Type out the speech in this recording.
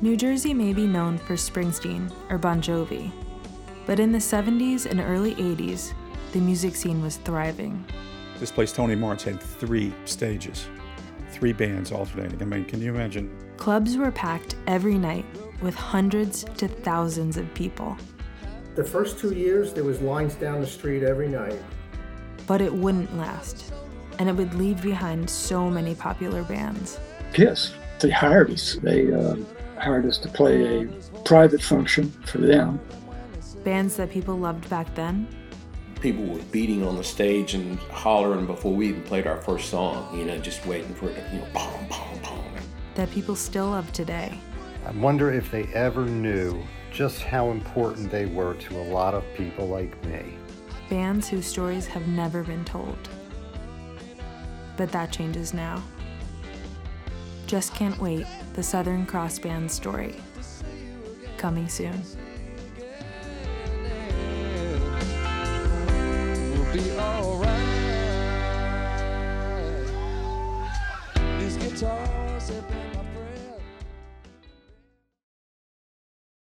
New Jersey may be known for Springsteen or Bon Jovi, but in the 70s and early 80s, the music scene was thriving. This place, Tony Martin's, had three stages, three bands alternating. I mean, can you imagine? Clubs were packed every night with hundreds to thousands of people. The first two years, there was lines down the street every night. But it wouldn't last, and it would leave behind so many popular bands. Kiss, they hired us. They uh, hired us to play a private function for them. Bands that people loved back then people were beating on the stage and hollering before we even played our first song, you know, just waiting for it to, you know, boom, boom, boom. That people still love today. I wonder if they ever knew just how important they were to a lot of people like me. Bands whose stories have never been told. But that changes now. Just can't wait, the Southern Cross Band story. Coming soon.